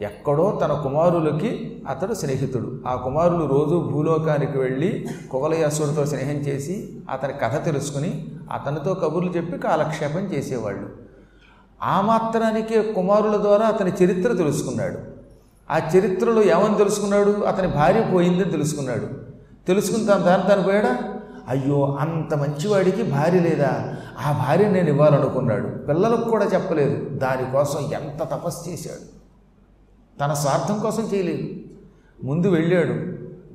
ఎక్కడో తన కుమారులకి అతడు స్నేహితుడు. ఆ కుమారులు రోజు భూలోకానికి వెళ్ళి కువలయాసుడితో స్నేహం చేసి అతని కథ తెలుసుకుని అతనితో కబుర్లు చెప్పి కాలక్షేపం చేసేవాళ్ళు. ఆ మాత్రానికే కుమారుల ద్వారా అతని చరిత్ర తెలుసుకున్నాడు. ఆ చరిత్రలో ఏమని తెలుసుకున్నాడు? అతని భార్య పోయిందని తెలుసుకున్నాడు. తెలుసుకుని తన దాని తను పోయాడా? అయ్యో అంత మంచివాడికి భార్య లేదా? ఆ భార్య నేను ఇవ్వాలనుకున్నాడు. పిల్లలకు కూడా చెప్పలేదు. దానికోసం ఎంత తపస్సు చేశాడు. తన స్వార్థం కోసం చేయలేదు. ముందు వెళ్ళాడు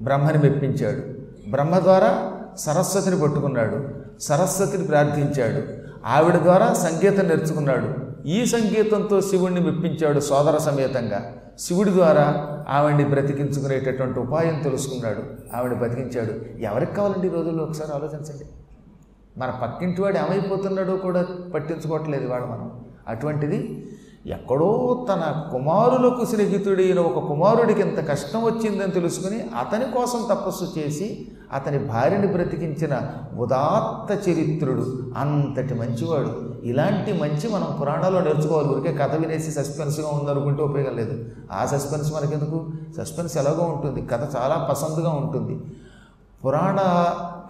బ్రహ్మని మెప్పించాడు. బ్రహ్మ ద్వారా సరస్వతిని పట్టుకున్నాడు సరస్వతిని ప్రార్థించాడు. ఆవిడ ద్వారా సంగీతం నేర్చుకున్నాడు. ఈ సంగీతంతో శివుణ్ణి మెప్పించాడు సోదర సమేతంగా. శివుడి ద్వారా ఆవిడ్ని బ్రతికించుకునేటటువంటి ఉపాయం తెలుసుకున్నాడు. ఆవిడ బ్రతికించాడు. ఎవరికి కావాలండి ఈ రోజుల్లో? ఒకసారి ఆలోచించండి. మన పక్కింటి వాడు ఏమైపోతున్నాడో కూడా పట్టించుకోవట్లేదు వాడు మనం. అటువంటిది ఎక్కడో తన కుమారులకు స్నేహితుడైన ఒక కుమారుడికి ఎంత కష్టం వచ్చిందని తెలుసుకుని అతని కోసం తపస్సు చేసి అతని భార్యని బ్రతికించిన ఉదాత్త చరిత్రుడు అంతటి మంచివాడు. ఇలాంటి మంచి మనం పురాణాల్లో నేర్చుకోవాలి. ఊరికే కథ వినేసి సస్పెన్స్గా ఉందనుకుంటే ఉపయోగం లేదు. ఆ సస్పెన్స్ మనకెందుకు? సస్పెన్స్ ఎలాగో ఉంటుంది. కథ చాలా పసందుగా ఉంటుంది. పురాణ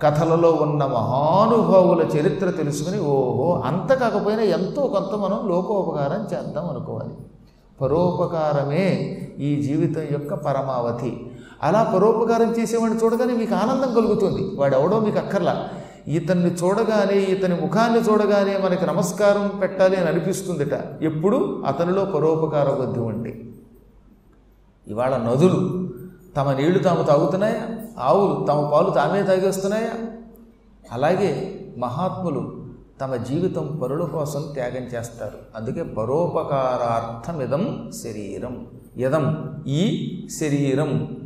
కథలలో ఉన్న మహానుభావుల చరిత్ర తెలుసుకుని ఓహో అంత కాకపోయినా ఎంతో కొంత మనం లోకోపకారం చేద్దాం అనుకోవాలి. పరోపకారమే ఈ జీవితం యొక్క పరమావధి. అలా పరోపకారం చేసేవాడిని చూడగానే మీకు ఆనందం కలుగుతుంది. వాడెవడో మీకు అక్కర్లా. ఇతన్ని చూడగానే ఇతని ముఖాన్ని చూడగానే మనకి నమస్కారం పెట్టాలి అని అనిపిస్తుందిట. ఎప్పుడు? అతనిలో పరోపకార బుద్ధి ఉండి ఇవాళ నదులు తమ నీళ్ళు తాము తాగుతున్నాయా? ఆవులు తమ పాలు తామే తాగేస్తున్నాయా? అలాగే మహాత్ములు తమ జీవితం పరుల కోసం త్యాగం చేస్తారు. అందుకే పరోపకారార్థమిదం శరీరం. ఇదం ఈ శరీరం.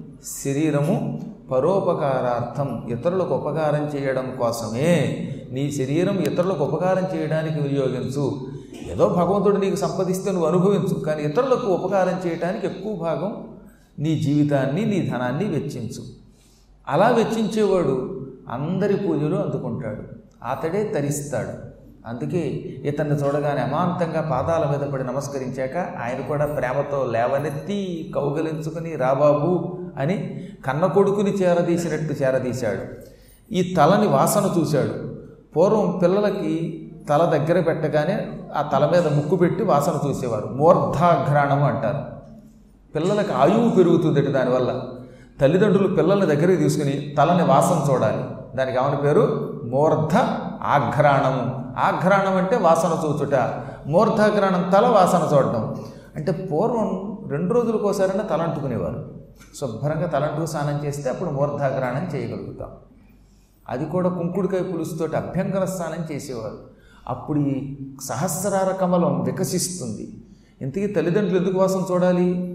శరీరము పరోపకారార్థం. ఇతరులకు ఉపకారం చేయడం కోసమే. నీ శరీరం ఇతరులకు ఉపకారం చేయడానికి వినియోగించు. ఏదో భగవంతుడు నీకు సంపదిస్తే నువ్వు అనుభవించు. కానీ ఇతరులకు ఉపకారం చేయడానికి ఎక్కువ భాగం నీ జీవితాన్ని నీ ధనాన్ని వెచ్చించు. అలా వెచ్చించేవాడు అందరి పూజలు అందుకుంటాడు. అతడే తరిస్తాడు. అందుకే ఇతన్ని చూడగానే అమాంతంగా పాదాల మీద పడి నమస్కరించాక ఆయన కూడా ప్రేమతో లేవనెత్తి కౌగలించుకుని రాబాబు అని కన్న కొడుకుని చేరదీసినట్టు చేరదీశాడు. ఈ తలని వాసన చూశాడు. పూర్వం పిల్లలకి తల దగ్గర పెట్టగానే ఆ తల మీద ముక్కు పెట్టి వాసన చూసేవారు. మూర్ధాఘ్రాణము అంటారు. పిల్లలకు ఆయువు పెరుగుతుందట దానివల్ల. తల్లిదండ్రులు పిల్లల్ని దగ్గరికి తీసుకుని తలని వాసన చూడాలి. దానికి ఏమని పేరు? మూర్ధ ఆఘ్రాణం. ఆఘ్రాణం అంటే వాసన చూచుట. మూర్ధాఘ్రాణం తల వాసన చూడడం అంటే పూర్వం రెండు రోజులకోసారైనా తలంటుకునేవారు శుభ్రంగా తలంటుకు స్నానం చేస్తే అప్పుడు మూర్ధాగ్రహణం చేయగలుగుతాం. అది కూడా కుంకుడుకాయ పులుసుతోటి అభ్యంకర స్నానం చేసేవారు. అప్పుడు ఈ సహస్రార కమలం వికసిస్తుంది. ఇంతకీ తల్లిదండ్రులు ఎందుకు వాసన చూడాలి?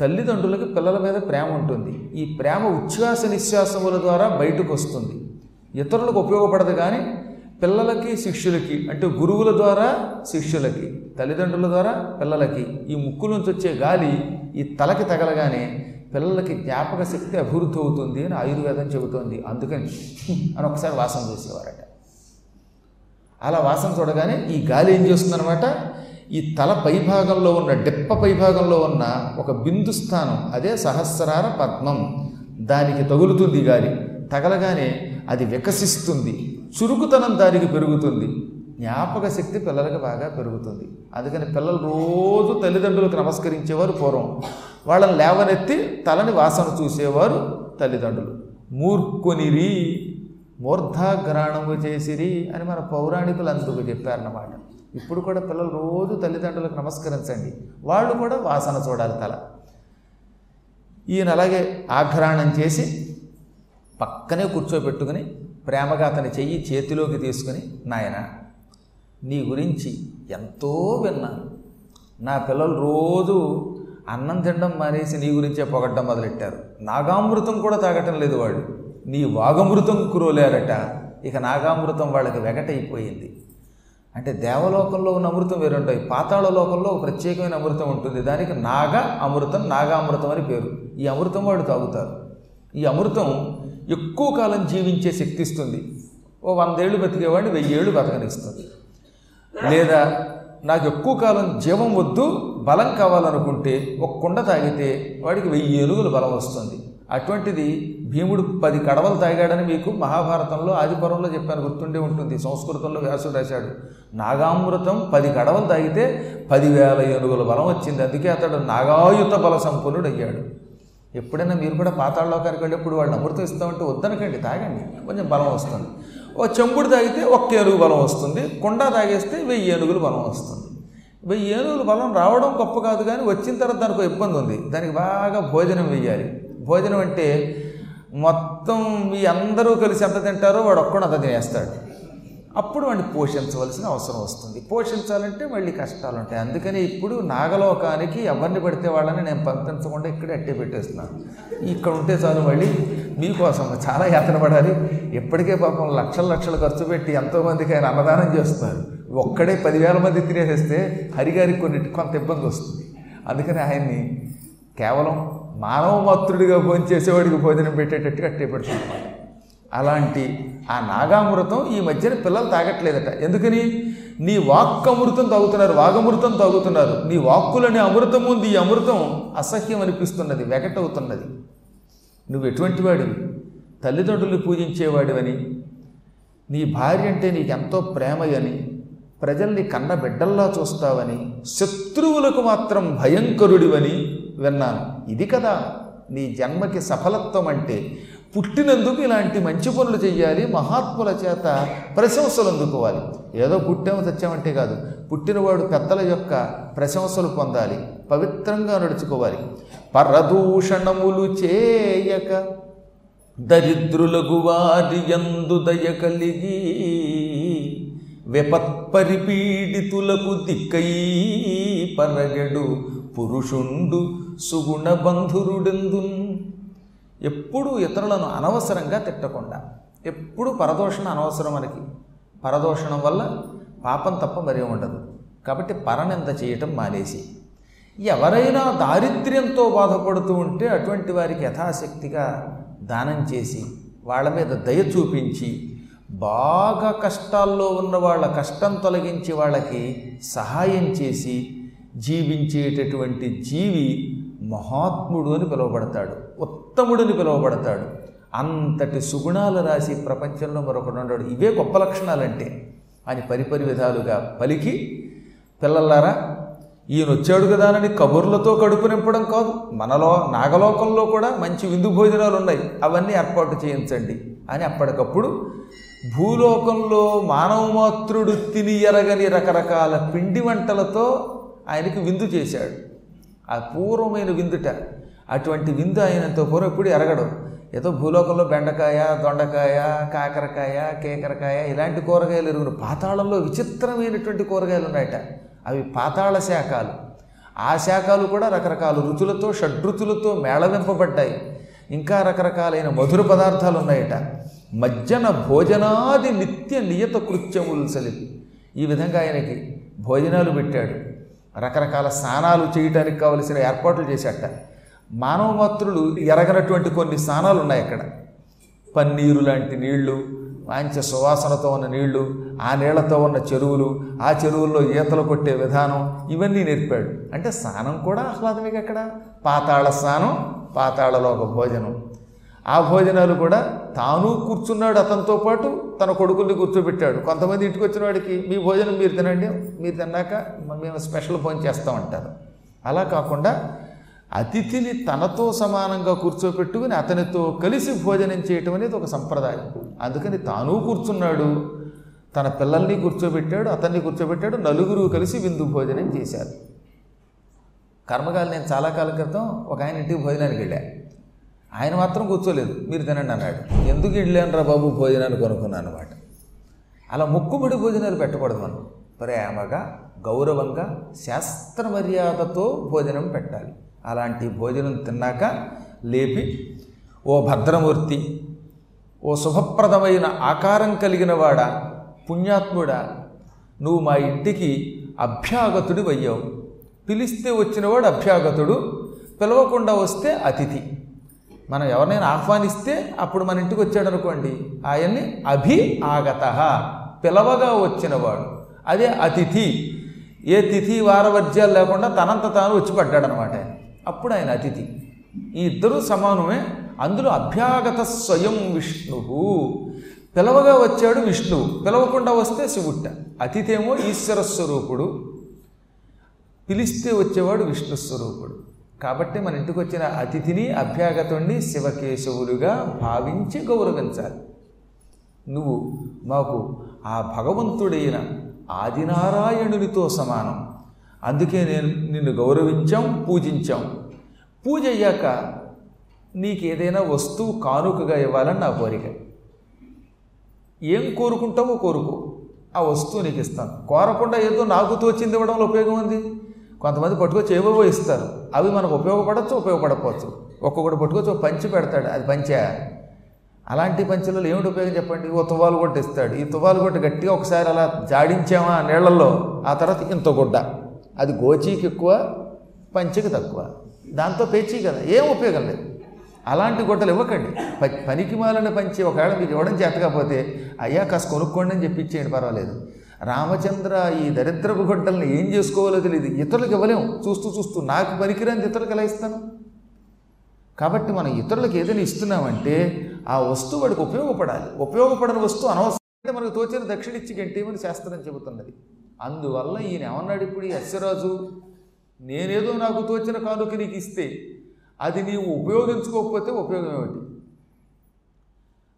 తల్లిదండ్రులకు పిల్లల మీద ప్రేమ ఉంటుంది. ఈ ప్రేమ ఉచ్ఛ్వాస నిశ్వాసముల ద్వారా బయటకు వస్తుంది. ఇతరులకు ఉపయోగపడదు కానీ పిల్లలకి శిష్యులకి అంటే గురువుల ద్వారా శిష్యులకి తల్లిదండ్రుల ద్వారా పిల్లలకి ఈ ముక్కు నుంచి వచ్చే గాలి ఈ తలకి తగలగానే పిల్లలకి జ్ఞాపక శక్తి అభివృద్ధి అవుతుంది అని ఆయుర్వేదం చెబుతోంది. అందుకని అని ఒకసారి వాసన చూసేవారట. అలా వాసన చూడగానే ఈ గాలి ఏం చేస్తుందనమాట ఈ తల పైభాగంలో ఉన్న డెప్ప పైభాగంలో ఉన్న ఒక బిందు స్థానం అదే సహస్రార పద్మం. దానికి తగులుతుంది గాలి తగలగానే అది వికసిస్తుంది చురుకుతనం దానికి పెరుగుతుంది జ్ఞాపక శక్తి పిల్లలకు బాగా పెరుగుతుంది. అందుకని పిల్లలు రోజు తల్లిదండ్రులకు నమస్కరించేవారు పూర్వం. వాళ్ళని లేవనెత్తి తలని వాసన చూసేవారు తల్లిదండ్రులు. మూర్ఖునిరి మూర్ధాగ్రహణము చేసిరి అని మన పౌరాణికులు అందుకు చెప్పారన్నమాట. ఇప్పుడు కూడా పిల్లలు రోజు తల్లిదండ్రులకు నమస్కరించండి. వాళ్ళు కూడా వాసన చూడాలి తల. ఈయన అలాగే ఆఘ్రాణం చేసి పక్కనే కూర్చోబెట్టుకుని ప్రేమగా అతని చెయ్యి చేతిలోకి తీసుకుని నాయన నీ గురించి ఎంతో విన్నాను నా పిల్లలు రోజు అన్నం తినడం మానేసి నీ గురించే పొగడ్డం మొదలెట్టారు. నాగామృతం కూడా తాగటం లేదు వాళ్ళు. నీ వాగమృతం కురోలేరట. ఇక నాగామృతం వాళ్ళకి వెగటైపోయింది. అంటే దేవలోకంలో ఉన్న అమృతం వేరుంటాయి పాతాళ లోకంలో ప్రత్యేకమైన అమృతం ఉంటుంది. దానికి నాగ అమృతం నాగామృతం అని పేరు. ఈ అమృతం వాడు తాగుతారు. ఈ అమృతం ఎక్కువ కాలం జీవించే శక్తి ఇస్తుంది. ఓ వందేళ్ళు బతికేవాడిని వెయ్యేళ్ళు బతకనిస్తుంది. లేదా నాకు ఎక్కువ కాలం జీవం వద్దు బలం కావాలనుకుంటే ఒక కుండ తాగితే వాడికి వెయ్యి ఏనుగులు బలం వస్తుంది. అటువంటిది భీముడు పది కడవలు తాగాడని మీకు మహాభారతంలో ఆదిపురంలో చెప్పాను గుర్తుండే ఉంటుంది. సంస్కృతంలో వ్యాసుడు రాశాడు నాగామృతం పది కడవలు తాగితే పదివేల ఏనుగుల బలం వచ్చింది. అందుకే అతడు నాగాయుత బల సంపన్నుడు అయ్యాడు ఎప్పుడైనా మీరు కూడా పాతాళలోకానికి వెళ్ళేప్పుడు వాళ్ళు అమృతం ఇస్తామంటే వద్దనకండి తాగండి. కొంచెం బలం వస్తుంది. ఓ చెంబుడు తాగితే ఒక్క ఏనుగు బలం వస్తుంది. కుండ తాగేస్తే వెయ్యి ఏనుగులు బలం వస్తుంది. వెయ్యి ఏనుగులు బలం రావడం గొప్ప కాదు కానీ వచ్చిన తర్వాత దానికి ఇబ్బంది ఉంది. దానికి బాగా భోజనం వెయ్యాలి. భోజనం అంటే మొత్తం మీ అందరూ కలిసి ఎంత తింటారో వాడు ఒక్కడు అంత తినేస్తాడు. అప్పుడు వాడిని పోషించవలసిన అవసరం వస్తుంది. పోషించాలంటే మళ్ళీ కష్టాలు ఉంటాయి. అందుకని ఇప్పుడు నాగలోకానికి ఎవరిని పడితే వాళ్ళని నేను పంపించకుండా ఇక్కడే అట్టే పెట్టేస్తున్నాను. ఇక్కడ ఉంటే చాలు మళ్ళీ మీకోసం చాలా యాతన పడాలి. ఇప్పటికే పాపం లక్షల లక్షలు ఖర్చు పెట్టి ఎంతోమందికి ఆయన అన్నదానం చేస్తున్నారు. ఒక్కడే పదివేల మంది తినేసేస్తే హరిగారికి కొన్ని కొంత ఇబ్బంది వస్తుంది. అందుకని ఆయన్ని కేవలం మానవ మాతృడిగా భోజనం చేసేవాడికి భోజనం పెట్టేటట్టుగా అట్టే అలాంటి ఆ నాగామృతం ఈ మధ్యన పిల్లలు తాగట్లేదట. ఎందుకని? నీ వాక్ అమృతం తాగుతున్నారు వాగమృతం తాగుతున్నారు. నీ వాక్కులని అమృతం ఉంది ఈ అమృతం అసహ్యం అనిపిస్తున్నది వెగటవుతున్నది నువ్వు ఎటువంటి వాడివి? తల్లిదండ్రులు పూజించేవాడివని? నీ భార్య అంటే నీకెంతో ప్రేమయని? ప్రజల్ని కన్న బిడ్డల్లా చూస్తావని? శత్రువులకు మాత్రం భయంకరుడివని విన్నాను. ఇది కదా. నీ జన్మకి సఫలత్వం అంటే పుట్టినందుకు ఇలాంటి మంచి పనులు చేయాలి మహాత్ముల చేత ప్రశంసలు అందుకోవాలి. ఏదో పుట్టాము తెచ్చామంటే కాదు. పుట్టినవాడు పెద్దల యొక్క ప్రశంసలు పొందాలి పవిత్రంగా నడుచుకోవాలి. పరదూషణములు చేయక దరిద్రులకు వారి యందు దయ కలిగి విపత్పరిపీడితులకు దిక్కై పరగడు పురుషుండు సుగుణ బంధురుడెందున్? ఎప్పుడూ ఇతరులను అనవసరంగా తిట్టకుండా ఎప్పుడు పరదోషణ అనవసరం మనకి. పరదోషణం వల్ల పాపం తప్ప మరే ఉండదు. కాబట్టి పరనింద చేయటం మానేసి. ఎవరైనా దారిద్ర్యంతో బాధపడుతూ ఉంటే అటువంటి వారికి యథాశక్తిగా దానం చేసి వాళ్ళ మీద దయ చూపించి బాగా కష్టాల్లో ఉన్న వాళ్ళ కష్టం తొలగించి వాళ్ళకి సహాయం చేసి జీవించేటటువంటి జీవి మహాత్ముడు అని పిలువబడతాడు ఉత్తముడని పిలువబడతాడు. అంతటి సుగుణాలు రాసి ప్రపంచంలో మరొకడు ఉన్నాడు ఇవే గొప్ప లక్షణాలంటే. అని పరిపరి విధాలుగా పలికి పిల్లలారా ఈయన వచ్చాడు కదా అని కబుర్లతో కడుపు నింపడం కాదు. మనలో నాగలోకంలో కూడా మంచి విందు భోజనాలు ఉన్నాయి. అవన్నీ ఏర్పాటు చేయించండి అని అప్పటికప్పుడు భూలోకంలో మానవమాత్రుడు తిని ఎరగని రకరకాల పిండి వంటలతో ఆయనకి విందు చేశాడు. ఆ పూర్వమైన విందుట అటువంటి విందు ఆయనంతో పూర్వం ఎప్పుడు ఎరగడు. ఏదో భూలోకంలో బెండకాయ దొండకాయ కాకరకాయ కేకరకాయ ఇలాంటి కూరగాయలు ఎరుగును. పాతాళంలో విచిత్రమైనటువంటి కూరగాయలు ఉన్నాయట. అవి పాతాళ శాఖలు. ఆ శాఖలు కూడా రకరకాల రుచులతో షడ్రుచులతో మేళవింపబడ్డాయి. ఇంకా రకరకాలైన మధుర పదార్థాలు ఉన్నాయట. మజ్జన భోజనాది నిత్య నియత కృత్యములు చలి ఈ విధంగా ఆయనకి భోజనాలు పెట్టాడు. రకరకాల స్నానాలు చేయటానికి కావలసిన ఏర్పాట్లు చేశాట మానవ మాతృలు ఎరగనటువంటి కొన్ని స్నానాలు ఉన్నాయి అక్కడ. పన్నీరు లాంటి నీళ్ళు మంచి సువాసనతో ఉన్న నీళ్ళు ఆ నీళ్ళతో ఉన్న చెరువులు ఆ చెరువుల్లో ఈతలు కొట్టే విధానం ఇవన్నీ నేర్పాడు. అంటే స్నానం కూడా ఆహ్లాదమే అక్కడ. పాతాళ స్నానం పాతాళలో ఒక భోజనం. ఆ భోజనాలు కూడా తాను కూర్చున్నాడు అతనితో పాటు తన కొడుకుల్ని కూర్చోబెట్టాడు. కొంతమంది ఇంటికి వచ్చిన వాడికి మీ భోజనం మీరు తినండి మీరు తిన్నాక మేము స్పెషల్ భోజనం చేస్తామంటారు. అలా కాకుండా అతిథిని తనతో సమానంగా కూర్చోపెట్టుకుని అతనితో కలిసి భోజనం చేయటం అనేది ఒక సంప్రదాయం. అందుకని తాను కూర్చున్నాడు తన పిల్లల్ని కూర్చోబెట్టాడు అతన్ని కూర్చోబెట్టాడు నలుగురు కలిసి విందు భోజనం చేశారు. కర్మకాలు నేను చాలా కాలం క్రితం ఒక ఆయన ఇంటికి భోజనానికి వెళ్ళాను ఆయన మాత్రం కూర్చోలేదు. మీరు తినండి అన్నాడు. ఎందుకు ఇడ్లేనరా బాబు? భోజనాలు కొనుక్కున్నాను అనమాట అలా ముక్కుబడి భోజనాలు పెట్టకూడదు మనం. ప్రేమగా గౌరవంగా శాస్త్ర మర్యాదతో భోజనం పెట్టాలి. అలాంటి భోజనం తిన్నాక లేపి ఓ భద్రమూర్తి ఓ శుభప్రదమైన ఆకారం కలిగిన వాడా పుణ్యాత్ముడా నువ్వు మా ఇంటికి అభ్యాగతుడి అయ్యావు పిలిస్తే వచ్చినవాడు అభ్యాగతుడు పిలవకుండా వస్తే అతిథి. మనం ఎవరినైనా ఆహ్వానిస్తే అప్పుడు మన ఇంటికి వచ్చాడు అనుకోండి. ఆయన్ని అభి ఆగత. పిలవగా వచ్చినవాడు. అదే అతిథి. ఏ తిథి వారవర్జ్యాలు లేకుండా తనంత తాను వచ్చి పడ్డాడనమాట. ఆయన అప్పుడు ఆయన అతిథి. ఈ ఇద్దరూ సమానమే. అందులో అభ్యాగత స్వయం విష్ణువు. పిలవగా వచ్చాడు విష్ణువు. పిలవకుండా వస్తే శివుట్ట. అతిథేమో ఈశ్వర స్వరూపుడు. పిలిస్తే వచ్చేవాడు విష్ణు స్వరూపుడు. కాబట్టి మన ఇంటికి వచ్చిన అతిథిని అభ్యాగతుణ్ణి శివకేశవులుగా భావించి గౌరవించాలి. నువ్వు మాకు ఆ భగవంతుడైన ఆదినారాయణునితో సమానం. అందుకే నేను నిన్ను గౌరవించాం పూజించాం. పూజ అయ్యాక నీకేదైనా వస్తువు కానుకగా ఇవ్వాలని నా కోరిక. ఏం కోరుకుంటావో కోరుకో. ఆ వస్తువు నీకు ఇస్తాను కోరకుండా ఏదో నాకు తోచింది ఇవ్వడంలో ఉపయోగం ఉంది? కొంతమంది పట్టుకొచ్చి ఏవేవో ఇస్తారు అవి మనకు ఉపయోగపడచ్చు ఉపయోగపడకపోవచ్చు. ఒక్కొక్కటి పట్టుకొచ్చి ఒక పంచి పెడతాడు. అది పంచా? అలాంటి పంచులలో ఏమిటి ఉపయోగం చెప్పండి? ఓ తువ్వాలు గుడ్డ ఇస్తాడు ఈ తువ్వాలు గుడ్డ గట్టిగా ఒకసారి అలా జాడించామా నీళ్ళలో ఆ తర్వాత ఇంత గుడ్డ. అది గోచీకి ఎక్కువ పంచికి తక్కువ. దాంతో పేచీ కదా. ఏం ఉపయోగం లేదు. అలాంటి గుడ్డలు ఇవ్వకండి. ప- పనికి మాలని పంచి ఒకవేళ మీకు ఇవ్వడం చేతకపోతే అయ్యా కాస్త కొనుక్కోండి అని చెప్పి ఇచ్చేయండి పర్వాలేదు. రామచంద్ర ఈ దరిద్రపు గొడ్డల్ని ఏం చేసుకోవాలో తెలియదు ఇతరులకు ఇవ్వలేం. చూస్తూ చూస్తూ నాకు పనికిరాని ఇతరులకు ఎలా ఇస్తాను? కాబట్టి మనం ఇతరులకు ఏదైనా ఇస్తున్నామంటే ఆ వస్తువు వాడికి ఉపయోగపడాలి. ఉపయోగపడని వస్తువు అనవసరం మనకు తోచిన దక్షిణ ఇచ్చి గంటేమని శాస్త్రం చెబుతున్నది. అందువల్ల ఈయన ఏమన్నాడు ఇప్పుడు ఈ అశ్వరాజు? నేనేదో నాకు తోచిన కానుక నీకు ఇస్తే అది నీవు ఉపయోగించుకోకపోతే ఉపయోగం ఏమిటి?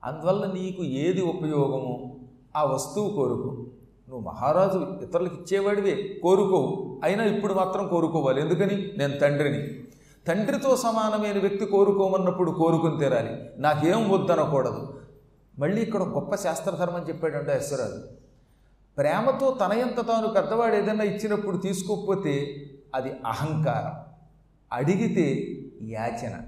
అందువల్ల నీకు ఏది ఉపయోగమో? ఆ వస్తువు కోరుకో. నువ్వు మహారాజు ఇతరులకు ఇచ్చేవాడివే కోరుకోవు. అయినా ఇప్పుడు మాత్రం కోరుకోవాలి. ఎందుకని? నేను తండ్రిని. తండ్రితో సమానమైన వ్యక్తి కోరుకోమన్నప్పుడు కోరుకుని తీరాలి. నాకేం వద్దనకూడదు. మళ్ళీ ఇక్కడ గొప్ప శాస్త్రధర్మం చెప్పాడంటే అశ్వరాజు. ప్రేమతో తనయంత తాను పెద్దవాడు ఏదైనా ఇచ్చినప్పుడు తీసుకోకపోతే అది అహంకారం. అడిగితే యాచన.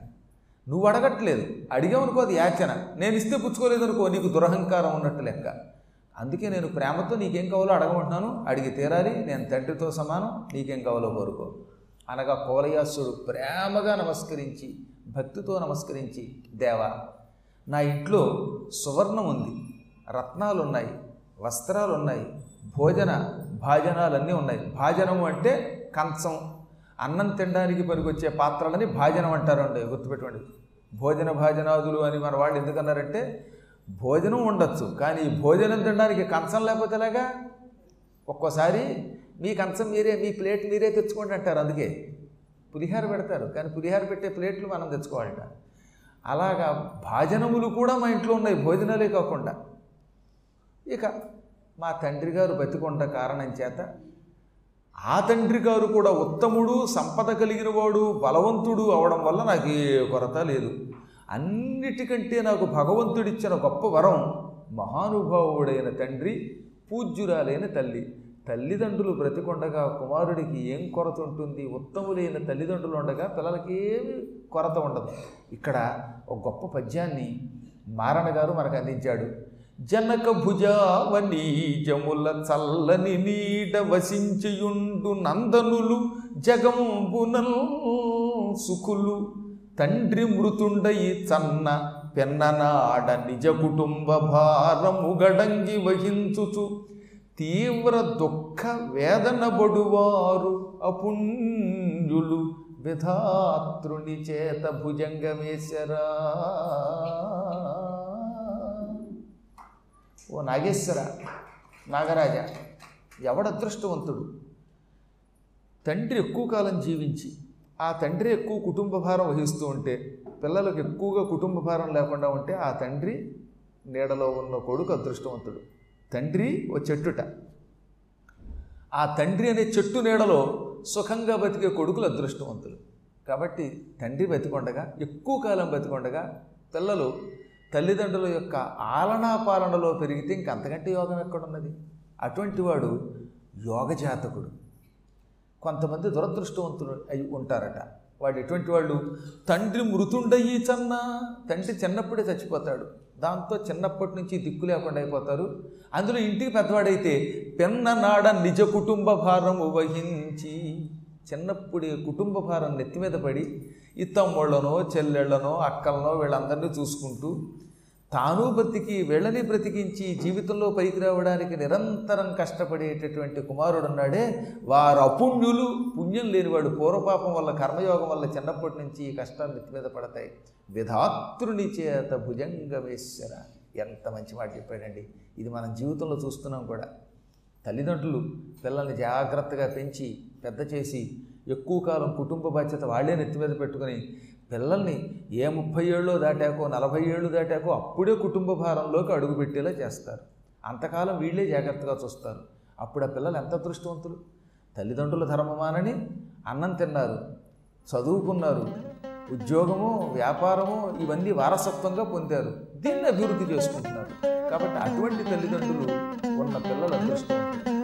నువ్వు అడగట్లేదు. అడిగావనుకో అది యాచన. నేను ఇస్తే పుచ్చుకోలేదనుకో నీకు దురహంకారం ఉన్నట్టు లెక్క. అందుకే నేను ప్రేమతో నీకేం కావాలో అడగమంటున్నాను. అడిగి తీరాలి. నేను తండ్రితో సమానం. నీకేం కావాలో కోరుకో. అనగా కోలయాసుడు ప్రేమగా నమస్కరించి భక్తితో నమస్కరించి దేవా నా ఇంట్లో సువర్ణం ఉంది. రత్నాలు ఉన్నాయి వస్త్రాలు ఉన్నాయి భోజన భాజనాలన్నీ ఉన్నాయి. భాజనము అంటే కంచం. అన్నం తినడానికి పనికొచ్చే పాత్రలని భాజనం అంటారండి. గుర్తుపెట్టుకోండి. భోజన భాజనాదులు అని మన వాళ్ళు ఎందుకన్నారంటే భోజనం ఉండొచ్చు కానీ భోజనం తినడానికి కంచం లేకపోతే ఎలాగా? ఒక్కోసారి మీ కంచం మీరే మీ ప్లేట్ మీరే తెచ్చుకోండి అంటారు అందుకే. పులిహార పెడతారు కానీ పులిహార పెట్టే ప్లేట్లు మనం తెచ్చుకోవాలట. అలాగా భాజనములు కూడా మా ఇంట్లో ఉన్నాయి భోజనాలే కాకుండా. ఇక మా తండ్రి గారు బతికొండ కారణం చేత ఆ తండ్రి గారు కూడా ఉత్తముడు సంపద కలిగిన వాడు బలవంతుడు అవడం వల్ల నాకు ఏ కొరత లేదు. అన్నిటికంటే నాకు భగవంతుడిచ్చిన గొప్ప వరం మహానుభావుడైన తండ్రి పూజ్యురాలైన తల్లి. తల్లిదండ్రులు బ్రతికొండగా కుమారుడికి ఏం కొరత ఉంటుంది? ఉత్తములైన తల్లిదండ్రులు ఉండగా పిల్లలకి ఏమి కొరత ఉండదు. ఇక్కడ ఒక గొప్ప పద్యాన్ని మారణ గారు మనకు అందించాడు. జనక భుజావనీజముల చల్లని నీడ వసించియుండు నందనులు జగంబునల్ సుఖులు తండ్రి మృతుండయి చన్న పెన్ననాడ నిజ కుటుంబ భారము గడంగి వహించుచు తీవ్ర దుఃఖ వేదన బడువారు అపుణ్యులు విధాతృని చేత భుజంగమేశరా ఓ నాగేశ్వర నాగరాజ ఎవడ అదృష్టవంతుడు? తండ్రి ఎక్కువ కాలం జీవించి ఆ తండ్రి ఎక్కువ కుటుంబ భారం వహిస్తూ ఉంటే పిల్లలకు ఎక్కువగా కుటుంబ భారం లేకుండా ఉంటే ఆ తండ్రి నీడలో ఉన్న కొడుకు అదృష్టవంతుడు. తండ్రి ఓ చెట్టుట. ఆ తండ్రి అనే చెట్టు నీడలో సుఖంగా బతికే కొడుకులు అదృష్టవంతులు. కాబట్టి తండ్రి బతికొండగా ఎక్కువ కాలం బతికొండగా పిల్లలు తల్లిదండ్రుల యొక్క ఆలనా పాలనలో పెరిగితే ఇంకంతకంటే యోగం ఎక్కడున్నది? అటువంటి వాడు యోగజాతకుడు కొంతమంది దురదృష్టవంతులు అయి ఉంటారట. వాడు ఎటువంటి వాళ్ళు తండ్రి మృతుండయి చన్న. తండ్రి చిన్నప్పుడే చచ్చిపోతాడు. దాంతో చిన్నప్పటి నుంచి దిక్కు లేకుండా అయిపోతారు. అందులో ఇంటికి పెద్దవాడైతే పెన్న నాడ నిజ కుటుంబ భారం వహించి చిన్నప్పుడే కుటుంబ భారం నెత్తి మీద పడి ఈ తమ్ముళ్ళనో చెల్లెళ్ళనో అక్కలనో వీళ్ళందరినీ చూసుకుంటూ తాను బ్రతికి వెళ్ళని బ్రతికించి జీవితంలో పైకి రావడానికి నిరంతరం కష్టపడేటటువంటి కుమారుడు ఉన్నాడే వారు అపుణ్యులు పుణ్యం లేనివాడు పూర్వపాపం వల్ల కర్మయోగం వల్ల చిన్నప్పటి నుంచి ఈ కష్టాలు నెత్తి మీద పడతాయి. విధాతృని చేత భుజంగమేశ్వర. ఎంత మంచి మాట చెప్పాడండి. ఇది మనం జీవితంలో చూస్తున్నాం కూడా. తల్లిదండ్రులు పిల్లల్ని జాగ్రత్తగా పెంచి పెద్ద చేసి ఎక్కువ కాలం కుటుంబ బాధ్యత వాళ్ళే నెత్తి మీద పెట్టుకుని పిల్లల్ని ఏ ముప్పై ఏళ్ళు దాటాకో నలభై ఏళ్ళు దాటాకో అప్పుడే కుటుంబ భారంలోకి అడుగుపెట్టేలా చేస్తారు. అంతకాలం వీళ్ళే జాగ్రత్తగా చూస్తారు. అప్పుడు ఆ పిల్లలు ఎంత అదృష్టవంతులు? తల్లిదండ్రుల ధర్మమానని అన్నం తిన్నారు చదువుకున్నారు ఉద్యోగము వ్యాపారము ఇవన్నీ వారసత్వంగా పొందారు. దీన్ని అభివృద్ధి చేసుకుంటున్నారు. కాబట్టి అటువంటి తల్లిదండ్రులు ఉన్న పిల్లలు అదృష్టవంతులు.